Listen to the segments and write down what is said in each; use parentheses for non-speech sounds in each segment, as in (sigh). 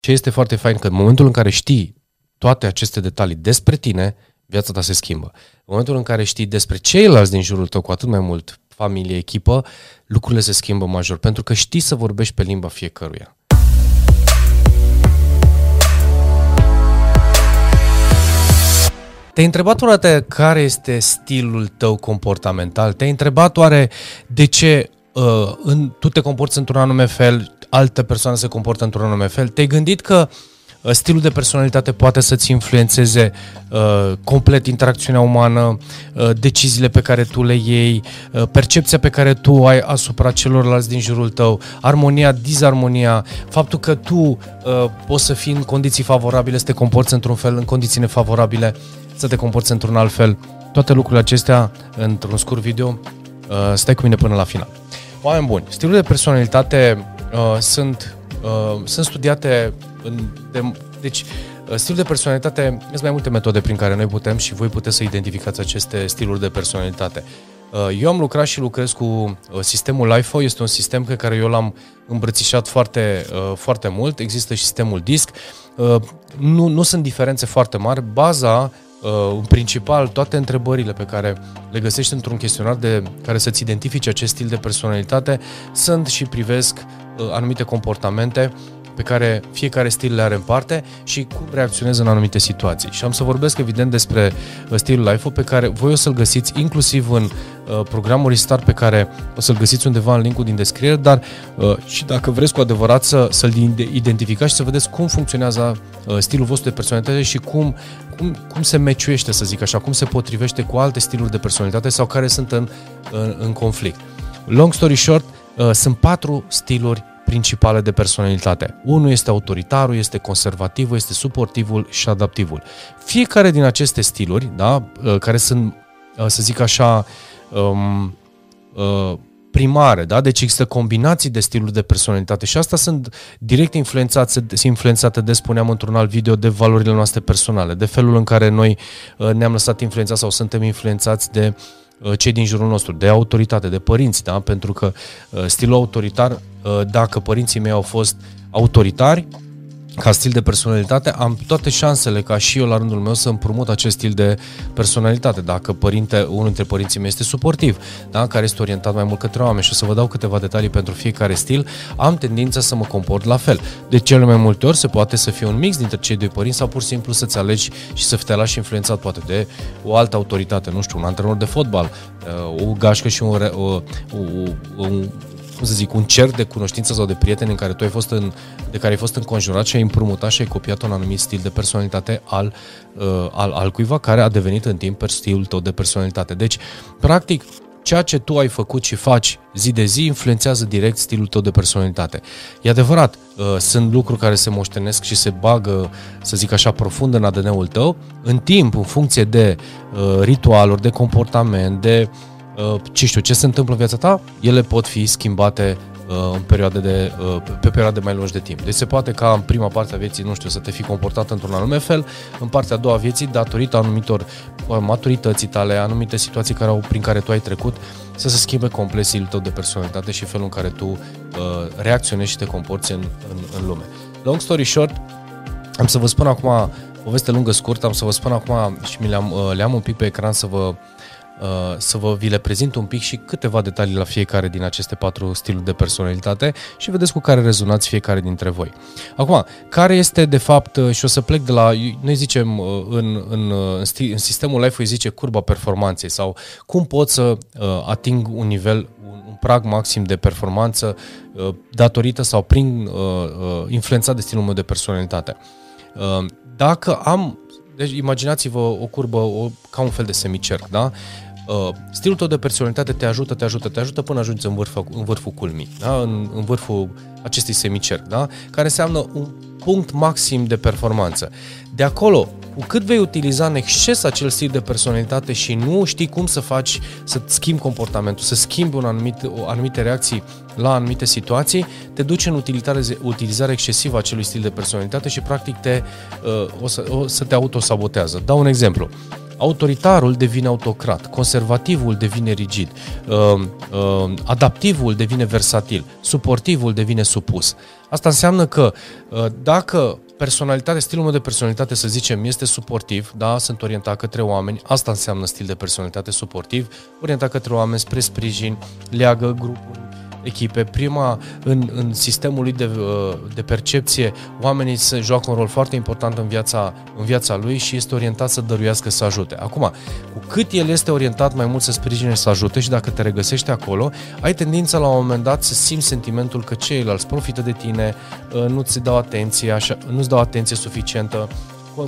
ce este foarte fain că în momentul în care știi toate aceste detalii despre tine, viața ta se schimbă. În momentul în care știi despre ceilalți din jurul tău, cu atât mai mult familie, echipă, lucrurile se schimbă major, pentru că știi să vorbești pe limba fiecăruia. Te-ai întrebat oare care este stilul tău comportamental? Te-ai întrebat oare de ce uh, în, tu te comporți într-un anume fel, alte persoane se comportă într-un anume fel? Te-ai gândit că uh, stilul de personalitate poate să-ți influențeze uh, complet interacțiunea umană, uh, deciziile pe care tu le iei, uh, percepția pe care tu ai asupra celorlalți din jurul tău, armonia, dizarmonia, faptul că tu uh, poți să fii în condiții favorabile, să te comporți într-un fel, în condiții nefavorabile, să te comporți într-un alt fel. Toate lucrurile acestea, într-un scurt video, uh, stai cu mine până la final. Oameni buni, stilurile de personalitate uh, sunt, uh, sunt studiate în, de, deci uh, stilul de personalitate, sunt mai multe metode prin care noi putem și voi puteți să identificați aceste stiluri de personalitate. Uh, eu am lucrat și lucrez cu uh, sistemul LIFO, este un sistem pe care eu l-am îmbrățișat foarte, foarte mult. Există și sistemul DISC. Nu, nu sunt diferențe foarte mari. Baza uh, în principal toate întrebările pe care le găsești într-un chestionar de care să-ți identifice acest stil de personalitate sunt și privesc uh, anumite comportamente pe care fiecare stil le are în parte și cum reacționează în anumite situații. Și am să vorbesc evident despre uh, stilul life pe care voi o să-l găsiți inclusiv în uh, programul Restart pe care o să-l găsiți undeva în linkul din descriere, dar uh, și dacă vreți cu adevărat să, să-l identificați și să vedeți cum funcționează uh, stilul vostru de personalitate și cum, cum, cum se meciuiește, să zic așa, cum se potrivește cu alte stiluri de personalitate sau care sunt în, în, în conflict. Long story short, uh, sunt patru stiluri principale de personalitate. Unul este autoritarul, este conservativul, este suportivul și adaptivul. Fiecare din aceste stiluri, da, uh, care sunt, uh, să zic așa, um, uh, primare, da? deci există combinații de stiluri de personalitate și asta sunt direct influențate, influențate de, spuneam într-un alt video, de valorile noastre personale, de felul în care noi ne-am lăsat influențați sau suntem influențați de uh, Uh, cei din jurul nostru, de autoritate, de părinți, da? pentru că uh, stilul autoritar, uh, dacă părinții mei au fost autoritari, ca stil de personalitate, am toate șansele ca și eu la rândul meu să împrumut acest stil de personalitate. Dacă părinte, unul dintre părinții mei este suportiv, da? care este orientat mai mult către oameni și o să vă dau câteva detalii pentru fiecare stil, am tendința să mă comport la fel. De cele mai multe ori se poate să fie un mix dintre cei doi părinți sau pur și simplu să-ți alegi și să te lași influențat poate de o altă autoritate, nu știu, un antrenor de fotbal, uh, o gașcă și un, o, o, un cum să zic, un cer de cunoștință sau de prieteni în care tu ai fost în, de care ai fost înconjurat și ai împrumutat și ai copiat un anumit stil de personalitate al, uh, al, al cuiva care a devenit în timp stilul tău de personalitate. Deci, practic, ceea ce tu ai făcut și faci zi de zi influențează direct stilul tău de personalitate. E adevărat, uh, sunt lucruri care se moștenesc și se bagă, să zic așa, profund în ADN-ul tău, în timp, în funcție de uh, ritualuri, de comportament, de uh, Uh, ce știu, ce se întâmplă în viața ta, ele pot fi schimbate uh, în perioade de, uh, pe perioade mai lungi de timp. Deci se poate ca în prima parte a vieții, nu știu, să te fi comportat într-un anume fel, în partea a doua a vieții, datorită anumitor maturității tale, anumite situații care au, prin care tu ai trecut, să se schimbe complet stilul tău de personalitate și felul în care tu uh, reacționezi și te comporți în, în, în lume. Long story short, am să vă spun acum, poveste lungă, scurtă, am să vă spun acum și mi le-am, le-am un pic pe ecran să vă Uh, să vă vi le prezint un pic și câteva detalii la fiecare din aceste patru stiluri de personalitate și vedeți cu care rezonați fiecare dintre voi. Acum, care este de fapt, uh, și o să plec de la, noi zicem uh, în, în, în sistemul life îi zice curba performanței sau cum pot să ating un nivel, un, un prag maxim de performanță datorită sau prin influențat de stilul meu de personalitate. Dacă am deci imaginați-vă o curbă o, ca un fel de semicerc, da? Uh, stilul tău de personalitate te ajută, te ajută, te ajută până ajungi în vârful, în vârful culmii, da? în, în vârful acestui semicerc, da? care înseamnă un punct maxim de performanță. De acolo, cu cât vei utiliza în exces acel stil de personalitate și nu știi cum să faci, să schimbi comportamentul, să schimbi un anumit, o, anumite reacții la anumite situații, te duci în utilizare, utilizare excesivă a acelui stil de personalitate și practic te, uh, o, să, o să te autosabotează. Dau un exemplu. Autoritarul devine autocrat, conservativul devine rigid, uh, uh, adaptivul devine versatil, suportivul devine supus. Asta înseamnă că uh, dacă personalitate, stilul meu de personalitate, să zicem, este suportiv, da, sunt orientat către oameni, asta înseamnă stil de personalitate suportiv, orientat către oameni spre sprijin, leagă grupuri, echipe. Prima, în, în sistemul lui de, uh, de percepție, oamenii se joacă un rol foarte important în viața, în viața lui și este orientat să dăruiască, să ajute. Acum, cu cât el este orientat mai mult să sprijine și să ajute și dacă te regăsești acolo, ai tendința la un moment dat să simți sentimentul că ceilalți profită de tine, uh, nu-ți dau atenție, așa, nu-ți dau atenție suficientă,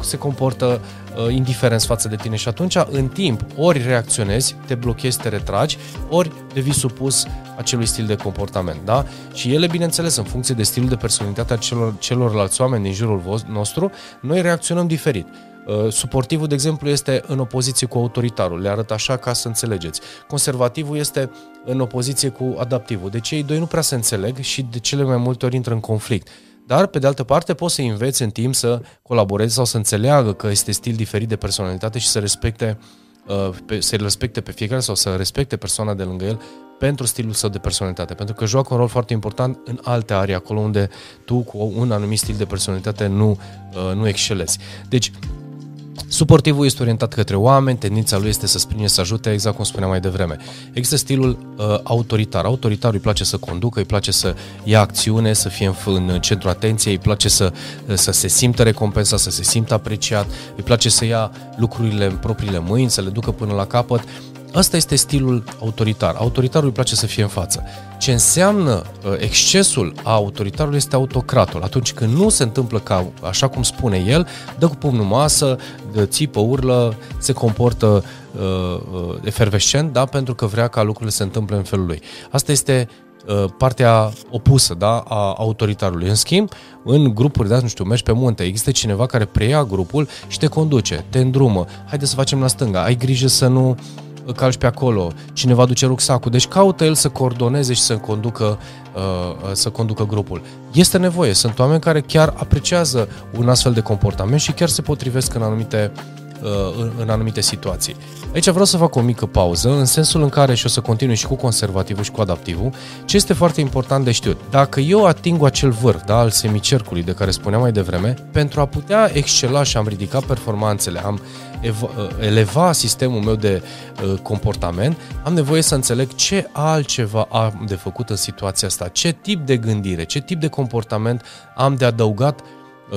se comportă uh, indiferent față de tine și atunci, în timp, ori reacționezi, te blochezi, te retragi, ori devii supus acelui stil de comportament, da? Și ele, bineînțeles, în funcție de stilul de personalitate a celor, celorlalți oameni din jurul nostru, noi reacționăm diferit. Uh, suportivul, de exemplu, este în opoziție cu autoritarul, le arăt așa ca să înțelegeți. Conservativul este în opoziție cu adaptivul. Deci ei doi nu prea se înțeleg și de cele mai multe ori intră în conflict. Dar, pe de altă parte, poți să înveți în timp să colaborezi sau să înțeleagă că este stil diferit de personalitate și să respecte, uh, să respecte pe fiecare sau să respecte persoana de lângă el pentru stilul său de personalitate. Pentru că joacă un rol foarte important în alte arii, acolo unde tu cu un anumit stil de personalitate nu, uh, nu excelezi. Deci, Suportivul este orientat către oameni, tendința lui este să sprijine, să ajute, exact cum spuneam mai devreme. Există stilul uh, autoritar. Autoritarul îi place să conducă, îi place să ia acțiune, să fie în, în centru atenției, îi place să, uh, să se simtă recompensat, să se simtă apreciat, îi place să ia lucrurile în propriile mâini, să le ducă până la capăt. Asta este stilul autoritar. Autoritarul îi place să fie în față. Ce înseamnă uh, excesul a autoritarului este autocratul. Atunci când nu se întâmplă ca, așa cum spune el, dă cu pumnul masă, dă țipă, urlă, se comportă uh, uh, efervescent, da? pentru că vrea ca lucrurile să se întâmple în felul lui. Asta este uh, partea opusă da, a autoritarului. În schimb, în grupuri, da, nu știu, mergi pe munte, există cineva care preia grupul și te conduce, te îndrumă, haide să facem la stânga, ai grijă să nu uh, calci pe acolo, cineva duce rucsacul, deci caută el să coordoneze și să conducă, uh, uh, să conducă grupul. Este nevoie, sunt oameni care chiar apreciază un astfel de comportament și chiar se potrivesc în anumite uh, în anumite situații. Aici vreau să fac o mică pauză, în sensul în care și o să continui și cu conservativul și cu adaptivul, ce este foarte important de știut. Dacă eu ating acel vârf da, al semicercului de care spuneam mai devreme, pentru a putea excela și am ridicat performanțele, am Uh, eleva sistemul meu de uh, comportament, am nevoie să înțeleg ce altceva am de făcut în situația asta, ce tip de gândire, ce tip de comportament am de adăugat uh,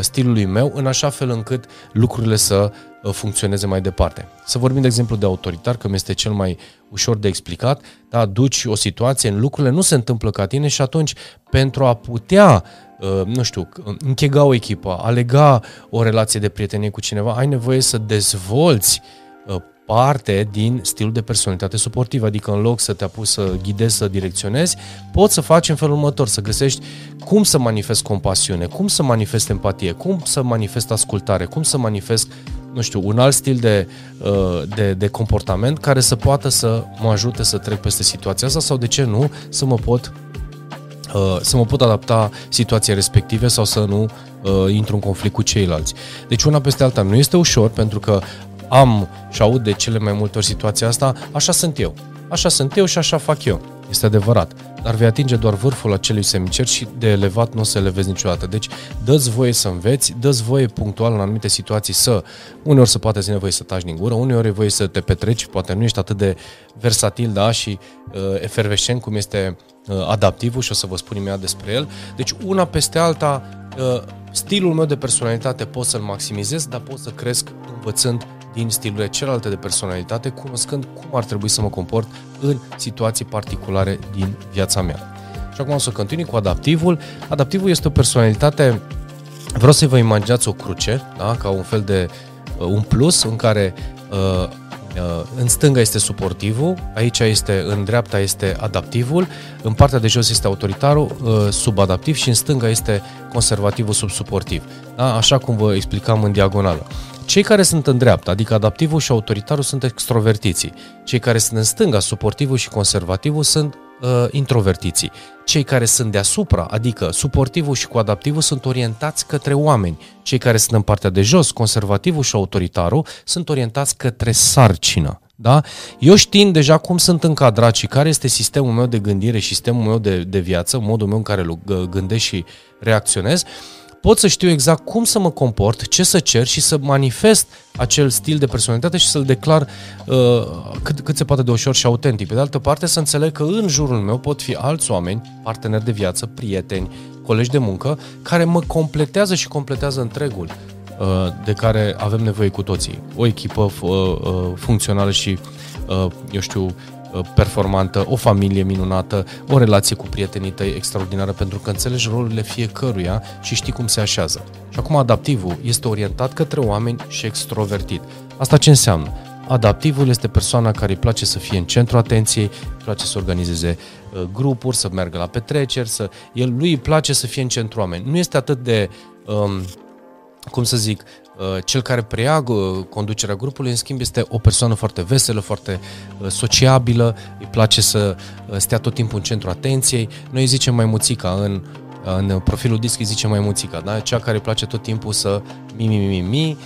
stilului meu în așa fel încât lucrurile să funcționeze mai departe. Să vorbim de exemplu de autoritar, că mi este cel mai ușor de explicat, da, duci o situație, în lucrurile nu se întâmplă ca tine și atunci pentru a putea Uh, nu știu, închega o echipă, a lega o relație de prietenie cu cineva, ai nevoie să dezvolți uh, parte din stilul de personalitate suportivă, adică în loc să te apuci să ghidezi, să direcționezi, poți să faci în felul următor, să găsești cum să manifest compasiune, cum să manifest empatie, cum să manifest ascultare, cum să manifest, nu știu, un alt stil de, uh, de, de comportament care să poată să mă ajute să trec peste situația asta sau, de ce nu, să mă pot Uh, să mă pot adapta situației respective sau să nu uh, intru în conflict cu ceilalți. Deci una peste alta nu este ușor pentru că am și aud de cele mai multe ori situația asta, așa sunt eu. Așa sunt eu și așa fac eu. Este adevărat. Dar vei atinge doar vârful acelui semicer și de elevat nu o să elevezi niciodată. Deci dă-ți voie să înveți, dă-ți voie punctual în anumite situații să, uneori să poate ține voie să taci din gură, uneori e voie să te petreci, poate nu ești atât de versatil, da, și uh, efervescent cum este uh, adaptivul și o să vă spun imediat despre el. Deci una peste alta, uh, stilul meu de personalitate pot să-l maximizez, dar pot să cresc învățând din stilurile celelalte de personalitate, cunoscând cum ar trebui să mă comport în situații particulare din viața mea. Și acum o să continui cu adaptivul. Adaptivul este o personalitate, vreau să vă imaginați o cruce, da? ca un fel de uh, un plus în care uh, uh, în stânga este suportivul, aici este, în dreapta este adaptivul, în partea de jos este autoritarul uh, subadaptiv și în stânga este conservativul subsuportiv. Da? Așa cum vă explicam în diagonală. Cei care sunt în dreapta, adică adaptivul și autoritarul, sunt extrovertiții. Cei care sunt în stânga, suportivul și conservativul, sunt uh, introvertiții. Cei care sunt deasupra, adică suportivul și cu adaptivul, sunt orientați către oameni. Cei care sunt în partea de jos, conservativul și autoritarul, sunt orientați către sarcină. Da? Eu știind deja cum sunt încadrat și care este sistemul meu de gândire, sistemul meu de, de viață, modul meu în care gândesc și reacționez, pot să știu exact cum să mă comport, ce să cer și să manifest acel stil de personalitate și să-l declar uh, cât, cât se poate de ușor și autentic. Pe de altă parte, să înțeleg că în jurul meu pot fi alți oameni, parteneri de viață, prieteni, colegi de muncă, care mă completează și completează întregul uh, de care avem nevoie cu toții. O echipă uh, uh, funcțională și, uh, eu știu, Uh, performantă, o familie minunată, o relație cu prietenii tăi extraordinară, pentru că înțelegi rolurile fiecăruia și știi cum se așează. Și acum adaptivul este orientat către oameni și extrovertit. Asta ce înseamnă? Adaptivul este persoana care îi place să fie în centru atenției, îi place să organizeze uh, grupuri, să meargă la petreceri, să, el, lui îi place să fie în centru oameni. Nu este atât de, um, cum să zic, Uh, cel care preia uh, conducerea grupului, în schimb, este o persoană foarte veselă, foarte uh, sociabilă, îi place să stea tot timpul în centru atenției. Noi îi zicem mai muțica în, în profilul disc îi zicem mai muțica, da? cea care îi place tot timpul să mi, mi, mi, mi, mi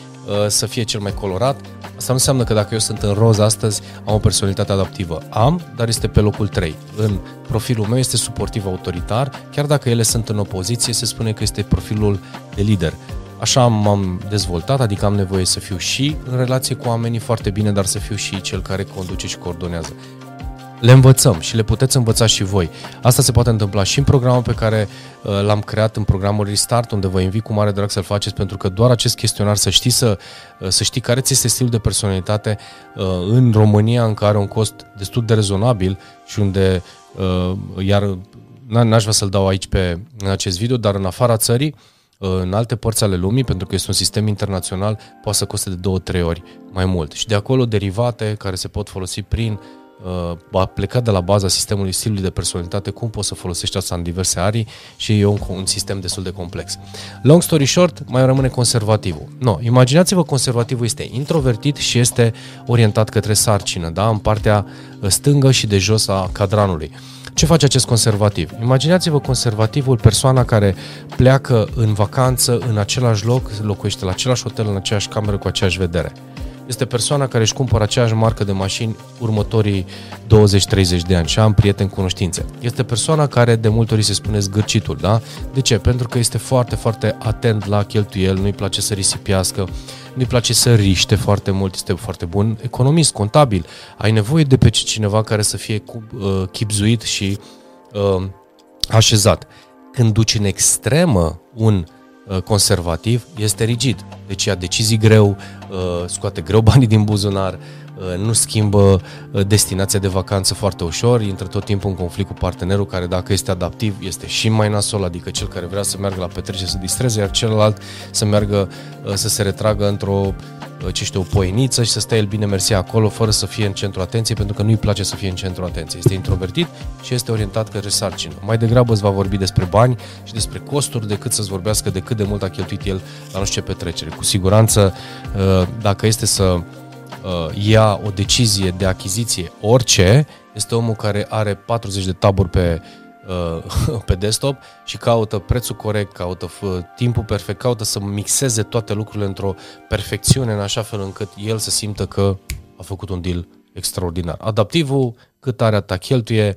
să fie cel mai colorat. Asta nu înseamnă că dacă eu sunt în roz astăzi, am o personalitate adaptivă. Am, dar este pe locul 3. În profilul meu este suportiv autoritar, chiar dacă ele sunt în opoziție, se spune că este profilul de lider. Așa m-am dezvoltat, adică am nevoie să fiu și în relație cu oamenii foarte bine, dar să fiu și cel care conduce și coordonează. Le învățăm și le puteți învăța și voi. Asta se poate întâmpla și în programul pe care uh, l-am creat, în programul Restart, unde vă invit cu mare drag să-l faceți, pentru că doar acest chestionar, să știi, să, uh, să știi care ți este stilul de personalitate uh, în România, în care are un cost destul de rezonabil și unde, iar n-aș vrea să-l dau aici pe în acest video, dar în afara țării, în alte părți ale lumii, pentru că este un sistem internațional, poate să coste de două, trei ori mai mult. Și de acolo derivate care se pot folosi prin uh, a plecat de la baza sistemului stilului de personalitate, cum poți să folosești asta în diverse arii și e un, un sistem destul de complex. Long story short, mai rămâne conservativul. No, imaginați-vă conservativul este introvertit și este orientat către sarcină, da? în partea stângă și de jos a cadranului. Ce face acest conservativ? Imaginați-vă conservativul, persoana care pleacă în vacanță în același loc, locuiește la același hotel, în aceeași cameră, cu aceeași vedere. Este persoana care își cumpără aceeași marcă de mașini următorii 20-30 de ani și am prieteni cunoștințe. Este persoana care de multe ori se spune zgârcitul, da? De ce? Pentru că este foarte, foarte atent la cheltuieli, nu-i place să risipiască, nu-i place să riște foarte mult, este foarte bun economist, contabil. Ai nevoie de pe cineva care să fie uh, chipzuit și uh, așezat. Când duci în extremă un uh, conservativ, este rigid. Deci ia decizii greu, uh, scoate greu (laughs) banii din buzunar, Uh, nu schimbă uh, destinația de vacanță foarte ușor, intră tot timpul în conflict cu partenerul care dacă este adaptiv este și mai nasol, adică cel care vrea să meargă la petrecere să distreze, iar celălalt să meargă uh, să se retragă într-o ce știu, o poeniță și să stea el bine mersi acolo fără să fie în centru atenției pentru că nu-i place să fie în centru atenției. Este introvertit și este orientat către sarcină. Mai degrabă îți va vorbi despre bani și despre costuri decât să-ți vorbească de cât de mult a cheltuit el la nu știu ce petrecere. Cu siguranță, dacă este să uh, ia o decizie de achiziție, orice, este omul care are 40 de taburi pe, uh, (laughs) pe desktop și caută prețul corect, caută f- timpul perfect, caută să mixeze toate lucrurile într-o perfecțiune în așa fel încât el să simtă că a făcut un deal extraordinar. Adaptivul, cât are ta cheltuie,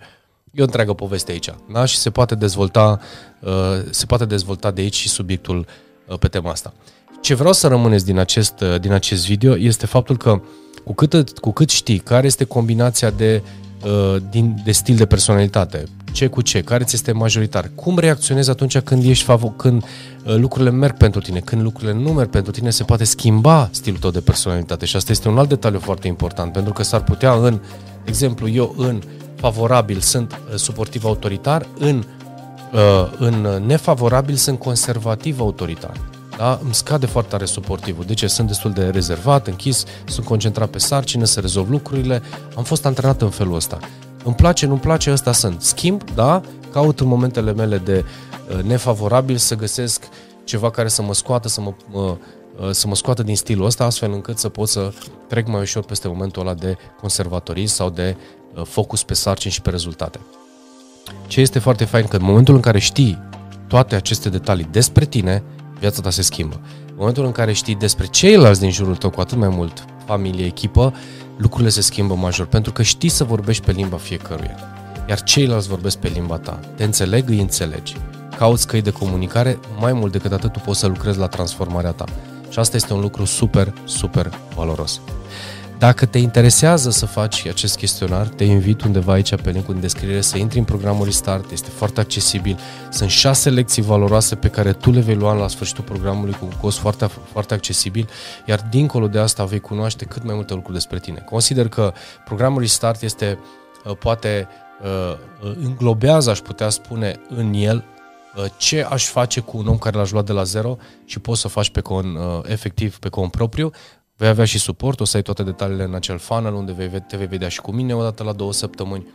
e o întreagă poveste aici. Da? Și se poate dezvolta, uh, se poate dezvolta de aici și subiectul uh, pe tema asta. Ce vreau să rămâneți din acest, uh, din acest video este faptul că cu cât, cu cât știi care este combinația de, uh, din, de stil de personalitate, ce cu ce, care ți este majoritar, cum reacționezi atunci când ești favo- când uh, lucrurile merg pentru tine, când lucrurile nu merg pentru tine, se poate schimba stilul tău de personalitate. Și asta este un alt detaliu foarte important, pentru că s-ar putea în, de exemplu, eu în favorabil sunt suportiv autoritar, în, în nefavorabil sunt conservativ autoritar da? îmi scade foarte tare suportivul. De ce? Sunt destul de rezervat, închis, sunt concentrat pe sarcină, să rezolv lucrurile. Am fost antrenat în felul ăsta. Îmi place, nu-mi place, ăsta sunt. Schimb, da? Caut în momentele mele de uh, nefavorabil să găsesc ceva care să mă scoată, să mă, uh, să mă scoată din stilul ăsta, astfel încât să pot să trec mai ușor peste momentul ăla de conservatorism sau de uh, focus pe sarcini și pe rezultate. ce este foarte fain că în momentul în care știi toate aceste detalii despre tine, viața ta se schimbă. În momentul în care știi despre ceilalți din jurul tău, cu atât mai mult familie, echipă, lucrurile se schimbă major, pentru că știi să vorbești pe limba fiecăruia. Iar ceilalți vorbesc pe limba ta. Te înțeleg, îi înțelegi. Cauți căi de comunicare, mai mult decât atât tu poți să lucrezi la transformarea ta. Și asta este un lucru super, super valoros. Dacă te interesează să faci acest chestionar, te invit undeva aici pe linkul în descriere să intri în programul Restart, este foarte accesibil. Sunt șase lecții valoroase pe care tu le vei lua la sfârșitul programului cu un cost foarte, foarte accesibil, iar dincolo de asta vei cunoaște cât mai multe lucruri despre tine. Consider că programul Restart este uh, poate uh, uh, înglobează, aș putea spune, în el ce aș face cu un om care l-aș lua de la zero și poți să faci pe con, efectiv pe cont propriu, Vei avea și suport, o să ai toate detaliile în acel funnel unde vei, te vei vedea și cu mine odată la două săptămâni.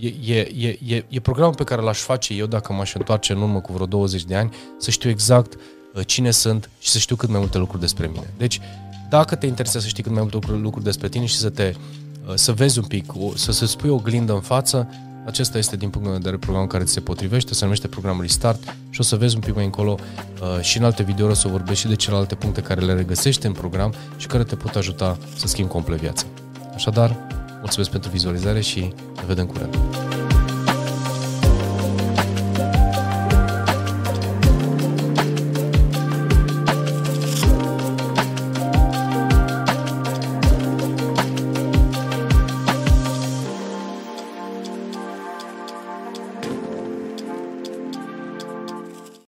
E, e, e, e, e programul pe care l-aș face eu dacă m-aș întoarce în urmă cu vreo 20 de ani, să știu exact uh, cine sunt și să știu cât mai multe lucruri despre mine. Deci, dacă te interesează să știi cât mai multe lucruri despre tine și să te uh, să vezi un pic, să se spui o glindă în față, acesta este, din punct de vedere, programul care ți se potrivește, se numește programul Restart și o să vezi un pic mai încolo uh, și în alte videouri o să vorbesc și de celelalte puncte care le regăsești în program și care te pot ajuta să schimbi complet viața. Așadar, mulțumesc pentru vizualizare și ne vedem curând.